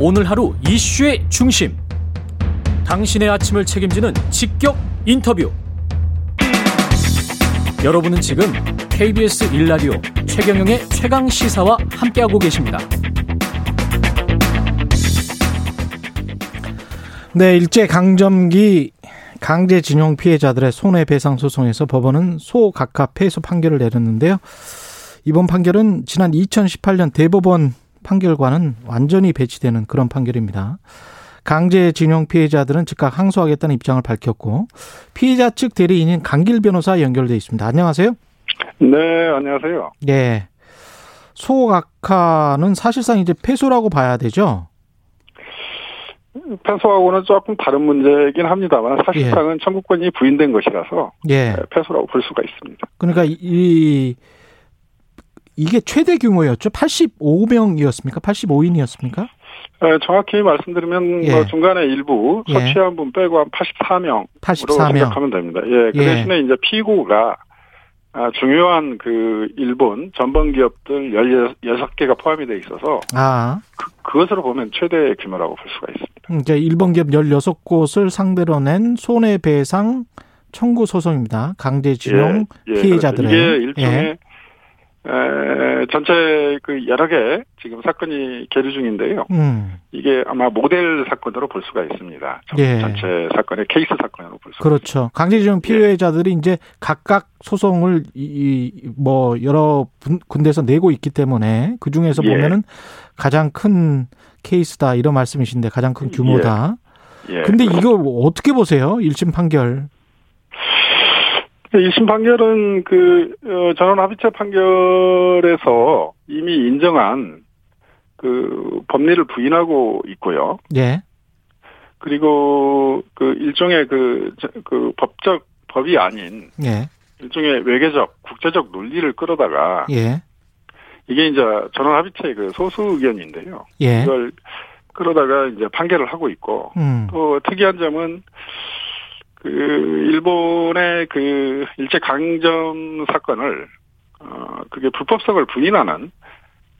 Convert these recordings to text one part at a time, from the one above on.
오늘 하루 이슈의 중심. 당신의 아침을 책임지는 직격 인터뷰. 여러분은 지금 KBS 일라디오 최경영의 최강 시사와 함께하고 계십니다. 네, 일제 강점기 강제징용 피해자들의 손해배상 소송에서 법원은 소각하 패소 판결을 내렸는데요. 이번 판결은 지난 2018년 대법원 판결과는 완전히 배치되는 그런 판결입니다. 강제징용 피해자들은 즉각 항소하겠다는 입장을 밝혔고 피해자 측 대리인인 강길 변호사 연결돼 있습니다. 안녕하세요. 네, 안녕하세요. 네. 소각하는 사실상 이제 패소라고 봐야 되죠. 패소하고는 조금 다른 문제이긴 합니다만 사실상은 예. 청구권이 부인된 것이라서 예. 패소라고 볼 수가 있습니다. 그러니까 이 이게 최대 규모였죠? 85명이었습니까? 85인이었습니까? 네, 정확히 말씀드리면 예. 뭐 중간에 일부 예. 처치한 분 빼고 한 84명으로 84명. 생각하면 됩니다. 예, 그 예. 대신에 이제 피고가 아, 중요한 그 일본 전범 기업들 16개가 포함이 돼 있어서 아. 그, 것으로 보면 최대 규모라고 볼 수가 있습니다. 이제 일본 기업 16곳을 상대로 낸 손해배상 청구 소송입니다. 강제징용 예, 예, 피해자들의 이게 일종의 예. 에, 전체 그 여러 개 지금 사건이 계류 중인데요. 음. 이게 아마 모델 사건으로 볼 수가 있습니다. 예. 전체 사건의 케이스 사건으로 볼 수가 그렇죠. 있습니다. 강제징용 피해자들이 예. 이제 각각 소송을 이, 뭐 여러 군데서 내고 있기 때문에 그 중에서 예. 보면은 가장 큰 케이스다 이런 말씀이신데 가장 큰 규모다. 예. 예. 근데 이거 어떻게 보세요? 1심 판결. 1심 판결은 그, 어, 전원 합의체 판결에서 이미 인정한 그 법리를 부인하고 있고요. 예. 그리고 그 일종의 그, 그 법적, 법이 아닌. 예. 일종의 외교적, 국제적 논리를 끌어다가. 예. 이게 이제 전원 합의체 그 소수 의견인데요. 예. 이걸 끌어다가 이제 판결을 하고 있고. 음. 또 특이한 점은 그 일본의 그 일제 강점 사건을 어 그게 불법성을 부인하는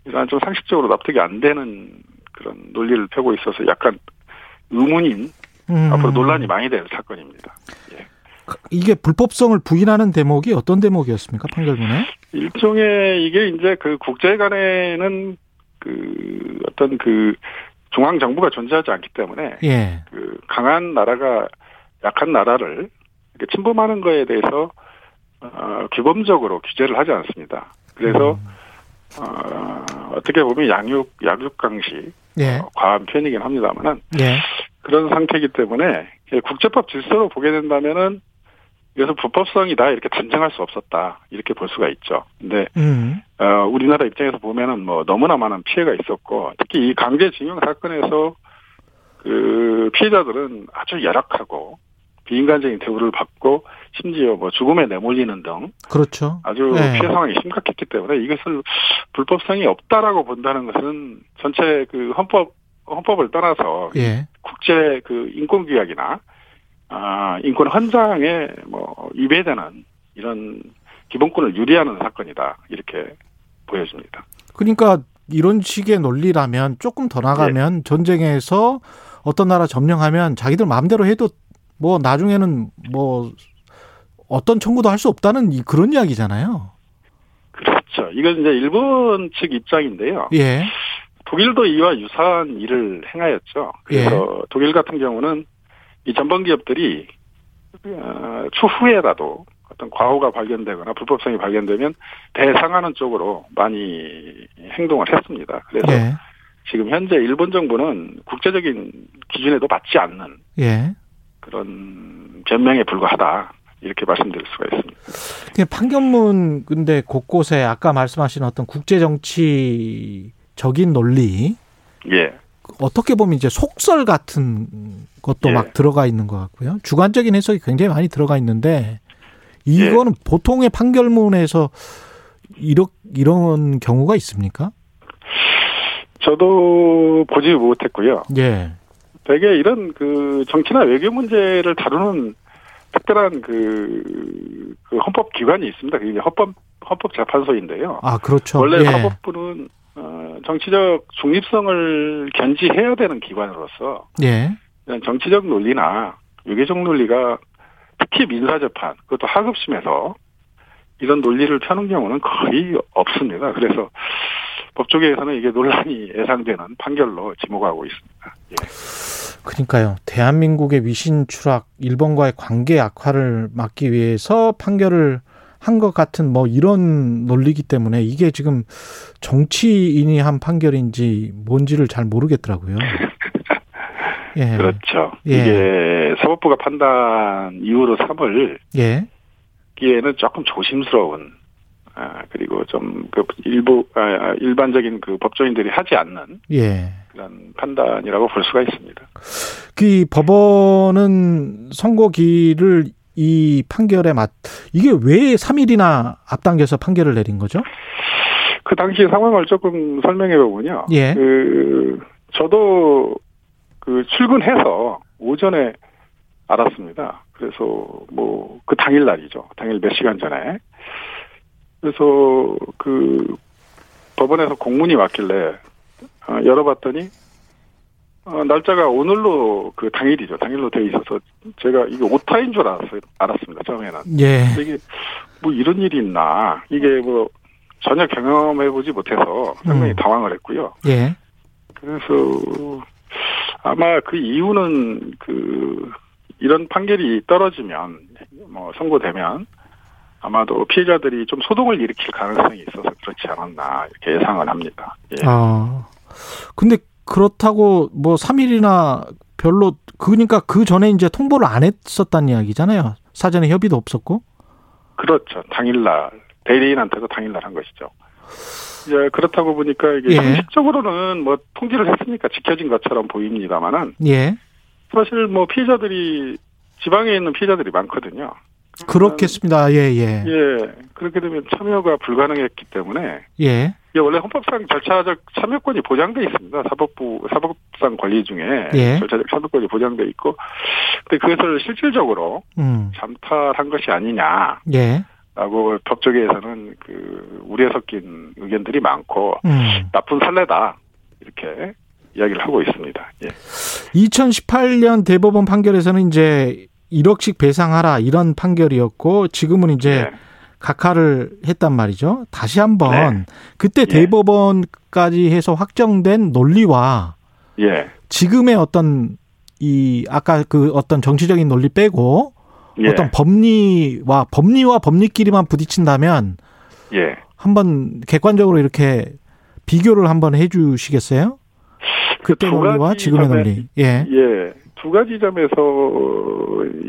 이러한 좀 상식적으로 납득이 안 되는 그런 논리를 펴고 있어서 약간 의문인 음. 앞으로 논란이 많이 될 사건입니다. 예. 이게 불법성을 부인하는 대목이 어떤 대목이었습니까 판결문에? 일종의 이게 이제 그 국제 간에는 그 어떤 그 중앙 정부가 존재하지 않기 때문에 예. 그 강한 나라가 약한 나라를 침범하는 거에 대해서 어, 규범적으로 규제를 하지 않습니다. 그래서 음. 어, 어떻게 보면 양육 약육강식 예. 어, 과한 표현이긴 합니다만은 예. 그런 상태이기 때문에 국제법 질서로 보게 된다면은 그래서 불법성이다 이렇게 단정할 수 없었다 이렇게 볼 수가 있죠. 근데 음. 어, 우리나라 입장에서 보면은 뭐 너무나 많은 피해가 있었고 특히 이 강제징용 사건에서 그 피해자들은 아주 열악하고 비인간적인 대우를 받고 심지어 뭐 죽음에 내몰리는 등 그렇죠. 아주 네. 피해 상황이 심각했기 때문에 이것을 불법성이 없다라고 본다는 것은 전체 그 헌법 헌법을 떠나서 예. 국제 그 인권 규약이나 아 인권 헌장에 뭐 위배되는 이런 기본권을 유리하는 사건이다 이렇게 보여집니다. 그러니까 이런 식의 논리라면 조금 더 나가면 예. 전쟁에서 어떤 나라 점령하면 자기들 마음대로 해도 뭐 나중에는 뭐 어떤 청구도 할 수 없다는 그런 이야기잖아요. 그렇죠. 이건 이제 일본 측 입장인데요. 예. 독일도 이와 유사한 일을 행하였죠. 그래서 예. 독일 같은 경우는 이 전범 기업들이 어, 추후에라도 어떤 과오가 발견되거나 불법성이 발견되면 대상하는 쪽으로 많이 행동을 했습니다. 그래서 예. 지금 현재 일본 정부는 국제적인 기준에도 맞지 않는 예. 그런 변명에 불과하다. 이렇게 말씀드릴 수가 있습니다. 판결문 근데 곳곳에 아까 말씀하신 어떤 국제 정치적인 논리, 예, 어떻게 보면 이제 속설 같은 것도 예. 막 들어가 있는 것 같고요. 주관적인 해석이 굉장히 많이 들어가 있는데 이거는 예. 보통의 판결문에서 이런 이런 경우가 있습니까? 저도 보지 못했고요. 예. 되게 이런 그 정치나 외교 문제를 다루는 특별한 그, 그 헌법 기관이 있습니다. 그게 헌법 헌법 재판소인데요. 아 그렇죠. 원래 예. 사법부는 어, 정치적 중립성을 견지해야 되는 기관으로서 예. 정치적 논리나 유계적 논리가 특히 민사 재판 그것도 하급심에서 이런 논리를 펴는 경우는 거의 없습니다. 그래서 법조계에서는 이게 논란이 예상되는 판결로 지목하고 있습니다. 예. 그러니까요. 대한민국의 위신 추락, 일본과의 관계 악화를 막기 위해서 판결을 한 것 같은 뭐 이런 논리기 때문에 이게 지금 정치인이 한 판결인지 뭔지를 잘 모르겠더라고요. 예. 그렇죠. 예. 이게 사법부가 판단 이후로 3월 예. 기에는 조금 조심스러운 아, 그리고 좀 그 일부 아, 아, 일반적인 그 법조인들이 하지 않는 예. 그런 판단이라고 볼 수가 있습니다. 그 법원은 선고기를 이 판결에 맞 이게 왜 3일이나 앞당겨서 판결을 내린 거죠? 그 당시 상황을 조금 설명해 보면요. 예. 그 저도 그 출근해서 오전에 알았습니다. 그래서 뭐 그 당일 날이죠. 당일 몇 시간 전에. 그래서 그 법원에서 공문이 왔길래 어, 열어봤더니 어, 날짜가 오늘로 그 당일이죠. 당일로 돼 있어서 제가 이게 오타인 줄 알았어요. 알았습니다. 처음에는. 예. 이게 뭐 이런 일이 있나. 이게 뭐 전혀 경험해보지 못해서 상당히 음. 당황을 했고요. 예. 그래서 아마 그 이유는 그 이런 판결이 떨어지면 뭐 선고되면 아마도 피해자들이 좀 소동을 일으킬 가능성이 있어서 그렇지 않았나 이렇게 예상을 합니다. 예. 아 근데 그렇다고 뭐 3일이나 별로 그러니까 그 전에 이제 통보를 안 했었다는 이야기잖아요. 사전에 협의도 없었고. 그렇죠. 당일날 대리인한테도 당일날 한 것이죠. 예, 그렇다고 보니까 이게 예. 상식적으로는 뭐 통지를 했으니까 지켜진 것처럼 보입니다만은 예. 사실 뭐 피해자들이 지방에 있는 피해자들이 많거든요. 그렇겠습니다. 예, 예. 예. 그렇게 되면 참여가 불가능했기 때문에 예. 예, 원래 헌법상 절차적 참여권이 보장돼 있습니다. 사법부 사법상 권리 중에 예. 절차적 참여권이 보장돼 있고, 근데 그것을 실질적으로 음. 잠탈한 것이 아니냐. 예. 라고 법조계에서는 그 우려에 섞인 의견들이 많고 음. 나쁜 선례다 이렇게 이야기를 하고 있습니다. 예. 2018년 대법원 판결에서는 이제 1억씩 배상하라 이런 판결이었고 지금은 이제 네. 각하를 했단 말이죠. 다시 한번 네. 그때 예. 대법원까지 해서 확정된 논리와 예. 지금의 어떤 이 아까 그 어떤 정치적인 논리 빼고 예. 어떤 법리와 법리와 법리끼리만 부딪힌다면 예. 한번 객관적으로 이렇게 비교를 한번 해주시겠어요? 그때 논리와 지금의 논리. 예. 예. 두 가지 점에서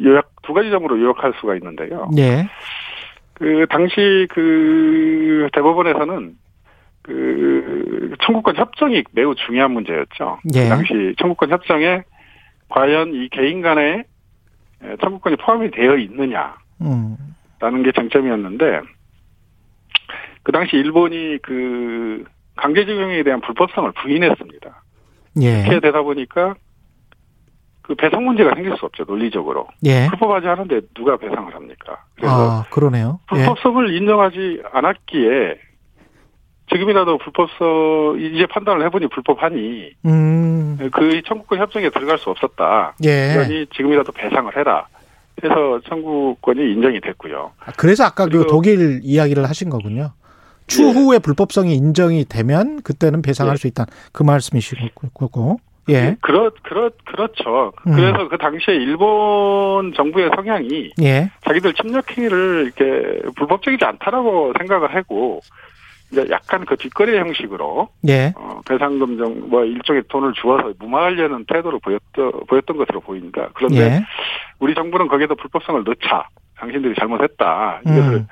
요약 두 가지 점으로 요약할 수가 있는데요. 예. 그 당시 그 대법원에서는 그 청구권 협정이 매우 중요한 문제였죠. 그 예. 그 당시 청구권 협정에 과연 이 개인 간의 청구권이 포함이 되어 있느냐 라는 음. 게 쟁점이었는데 그 당시 일본이 그 강제징용에 대한 불법성을 부인했습니다. 예. 이렇게 되다 보니까 그 배상 문제가 생길 수 없죠 논리적으로. 예. 불법하지 않은데 누가 배상을 합니까? 그래서 아, 그러네요. 예. 불법성을 인정하지 않았기에 지금이라도 불법성 이제 판단을 해보니 불법하니 음. 그 청구권 협정에 들어갈 수 없었다. 예. 그러니 지금이라도 배상을 해라. 해서 청구권이 인정이 됐고요. 아, 그래서 아까 그 독일 이야기를 하신 거군요. 추후에 예. 불법성이 인정이 되면 그때는 배상할 예. 수 있다. 그 말씀이시고. 예. 그렇, 그렇, 그렇죠. 음. 그래서 그 당시에 일본 정부의 성향이 예. 자기들 침략 행위를 이렇게 불법적이지 않다라고 생각을 하고 이제 약간 그 뒷거래 형식으로 예. 어, 배상금 정뭐 일종의 돈을 주어서 무마하려는 태도를 보였던 보였던 것으로 보입니다. 그런데 예. 우리 정부는 거기에도 불법성을 넣자. 당신들이 잘못했다. 이것을 음.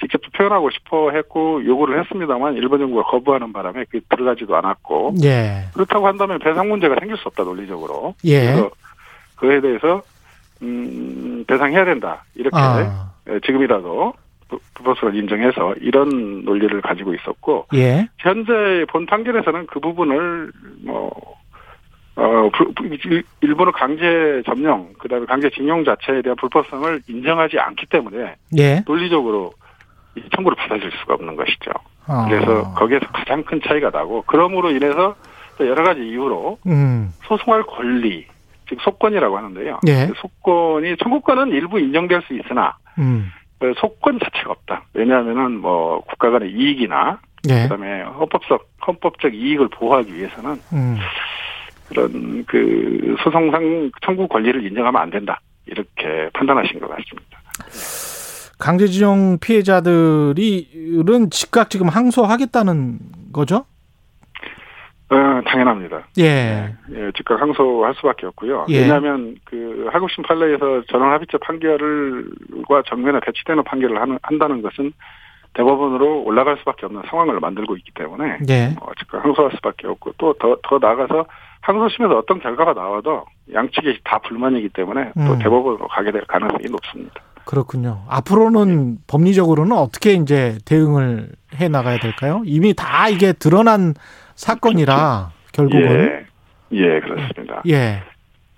직접 표현하고 싶어 했고 요구를 했습니다만 일본 정부가 거부하는 바람에 그 들어가지도 않았고 예. 그렇다고 한다면 배상 문제가 생길 수 없다 논리적으로 예. 그래서 그에 대해서 음 배상해야 된다 이렇게 아. 예, 지금이라도 불법성을 인정해서 이런 논리를 가지고 있었고 예. 현재 본 판결에서는 그 부분을 뭐 어, 일본의 강제 점령, 그 다음에 강제 징용 자체에 대한 불법성을 인정하지 않기 때문에 예. 논리적으로 청구를 받아줄 수가 없는 것이죠. 아. 그래서 거기에서 가장 큰 차이가 나고 그러므로 인해서 여러 가지 이유로 음. 소송할 권리 즉 소권이라고 하는데요. 예. 그 소권이 청구권은 일부 인정될 수 있으나 음. 그 소권 자체가 없다. 왜냐하면은 뭐 국가 간의 이익이나 예. 그다음에 헌법적 헌법적 이익을 보호하기 위해서는 음. 그런 그 소송상 청구 권리를 인정하면 안 된다. 이렇게 판단하신 것 같습니다. 강제징용 피해자들이은 즉각 지금 항소하겠다는 거죠? 어, 당연합니다. 예. 예, 즉각 항소할 수밖에 없고요. 예. 왜냐하면 그 하급심 판례에서 전원 합의체 판결과 정면에 배치되는 판결을 하는, 한다는 것은 대법원으로 올라갈 수밖에 없는 상황을 만들고 있기 때문에 예. 어, 즉각 항소할 수밖에 없고 또 더더 나아가서 항소심에서 어떤 결과가 나와도 양측이 다 불만이기 때문에 또 음. 대법원으로 가게 될 가능성이 높습니다. 그렇군요. 앞으로는 예. 법리적으로는 어떻게 이제 대응을 해 나가야 될까요? 이미 다 이게 드러난 사건이라 결국은 예, 예 그렇습니다. 예.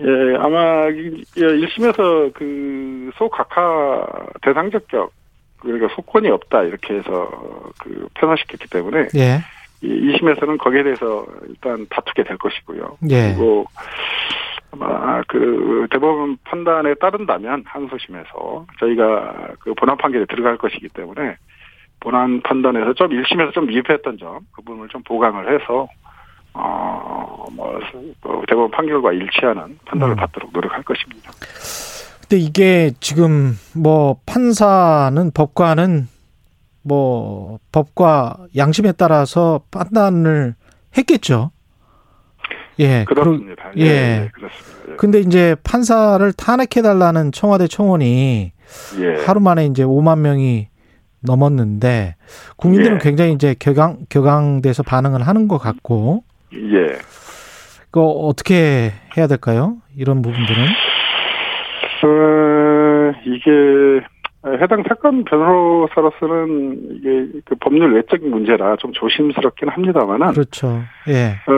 예, 아마 1심에서 그 소각하 대상 적격 그러니까 소권이 없다 이렇게 해서 그 편화시켰기 때문에 예. 이 2심에서는 거기에 대해서 일단 다투게 될 것이고요. 예. 그리고 아마 그 대법원 판단에 따른다면 항소심에서 저희가 그 본안 판결에 들어갈 것이기 때문에 본안 판단에서 좀 1심에서 좀 미흡했던 점, 그 부분을 좀 보강을 해서, 어, 뭐, 뭐 대법원 판결과 일치하는 판단을 음. 받도록 노력할 것입니다. 근데 이게 지금 뭐 판사는 법관은 뭐 법과 양심에 따라서 판단을 했겠죠. 예. 그렇습니다. 예. 예. 그렇습니다. 예. 근데 이제 판사를 탄핵해달라는 청와대 청원이 예. 하루 만에 이제 5만 명이 넘었는데 국민들은 예. 굉장히 이제 격앙 격앙돼서 반응을 하는 것 같고 예. 그 어떻게 해야 될까요? 이런 부분들은 어, 이게 해당 사건 변호사로서는 이게 그 법률 외적인 문제라 좀 조심스럽긴 합니다만은 그렇죠. 예. 어,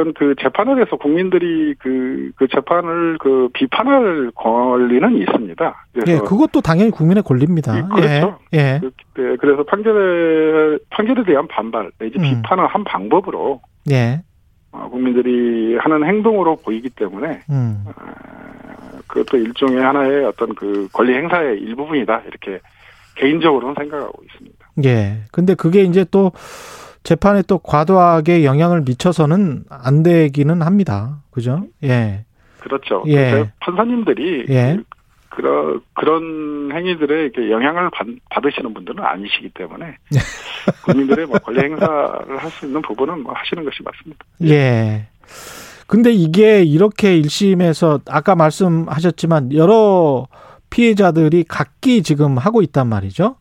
어떤 그 재판을 해서 국민들이 그, 그 재판을 그 비판할 권리는 있습니다. 예, 그것도 당연히 국민의 권리입니다. 예, 그렇죠. 예. 예. 네, 그래서 판결에 판결에 대한 반발 내지 음. 비판을 한 방법으로 예. 어, 국민들이 하는 행동으로 보이기 때문에 음. 어, 그것도 일종의 하나의 어떤 그 권리 행사의 일부분이다 이렇게 개인적으로는 생각하고 있습니다. 예. 근데 그게 이제 또 재판에 또 과도하게 영향을 미쳐서는 안 되기는 합니다. 그죠? 예. 그렇죠. 예. 판사님들이 예. 그, 런 그런 행위들에 이렇게 영향을 받, 받으시는 분들은 아니시기 때문에 국민들의 뭐 권리 행사를 할 수 있는 부분은 뭐 하시는 것이 맞습니다. 예. 근데 이게 이렇게 1심에서 아까 말씀하셨지만 여러 피해자들이 각기 지금 하고 있단 말이죠.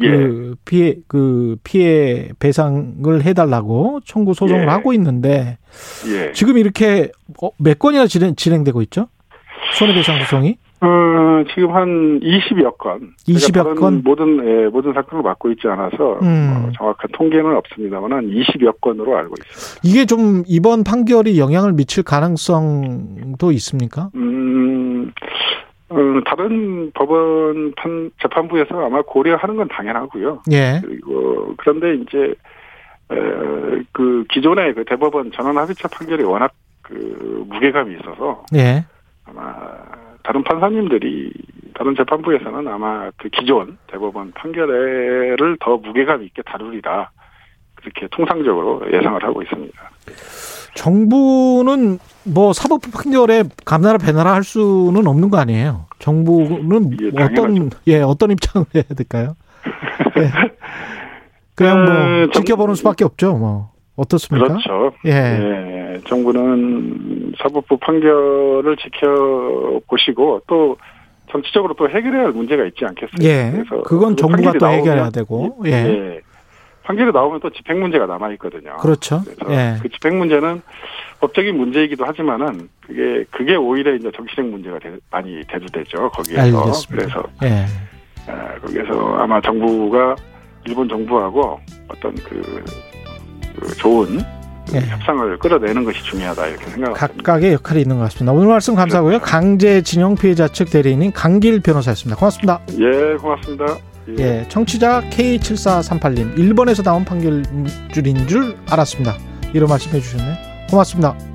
예. 그 피해 그 피해 배상을 해달라고 청구 소송을 예. 하고 있는데 예. 지금 이렇게 어, 몇 건이나 진행, 진행 되고 있죠? 손해배상 소송이? 어, 지금 한 20여 건. 20여 건? 모든, 예, 모든 사건을 맡고 있지 않아서, 음. 어, 정확한 통계는 없습니다만, 한 20여 건으로 알고 있습니다. 이게 좀 이번 판결이 영향을 미칠 가능성도 있습니까? 음, 어, 다른 법원 판, 재판부에서 아마 고려하는 건 당연하고요. 예. 그리고, 그런데 이제, 에, 그 기존의 그 대법원 전원 합의체 판결이 워낙 그 무게감이 있어서. 예. 아마 다른 판사님들이 다른 재판부에서는 아마 그 기존 대법원 판결을 더 무게감 있게 다루리라 그렇게 통상적으로 예상을 하고 있습니다. 정부는 뭐 사법부 판결에 감나라 배나라 할 수는 없는 거 아니에요? 정부는 예, 어떤 예 어떤 입장을 해야 될까요? 예. 그냥 뭐 어, 지켜보는 수밖에 없죠. 뭐 어떻습니까? 그렇죠. 예. 예. 정부는 사법부 판결을 지켜보시고 또 정치적으로 또 해결해야 할 문제가 있지 않겠어요? 예. 그래서 그건 정부가 또 해결해야 되고. 예. 예. 판결이 나오면 또 집행 문제가 남아 있거든요. 그렇죠. 예. 그 집행 문제는 법적인 문제이기도 하지만은 그게 그게 오히려 이제 정치적 문제가 되, 많이 대두되죠. 거기에서 알겠습니다. 그래서 예. 아, 거기에서 아마 정부가 일본 정부하고 어떤 그, 그 좋은 예. 협상을 끌어내는 것이 중요하다 이렇게 생각합니다. 각각의 역할이 있는 것 같습니다. 오늘 말씀 감사하고요. 그렇죠. 강제징용 피해자 측 대리인인 강길 변호사였습니다. 고맙습니다. 예, 고맙습니다. 예. 예, 청취자 K7438님, 일본에서 나온 판결줄인 줄 알았습니다. 이런 말씀 해 주셨네요. 고맙습니다.